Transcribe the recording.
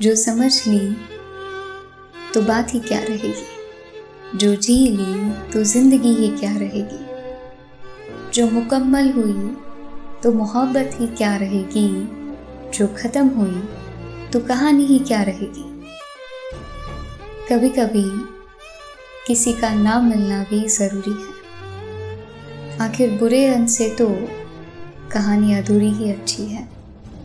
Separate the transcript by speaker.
Speaker 1: जो समझ ली तो बात ही क्या रहेगी? जो जी ली तो ज़िंदगी ही क्या रहेगी? जो मुकम्मल हुई तो मोहब्बत ही क्या रहेगी? जो ख़त्म हुई तो कहानी ही क्या रहेगी? कभी कभी किसी का नाम मिलना भी ज़रूरी है। आखिर बुरे अंत से तो कहानी अधूरी ही अच्छी है।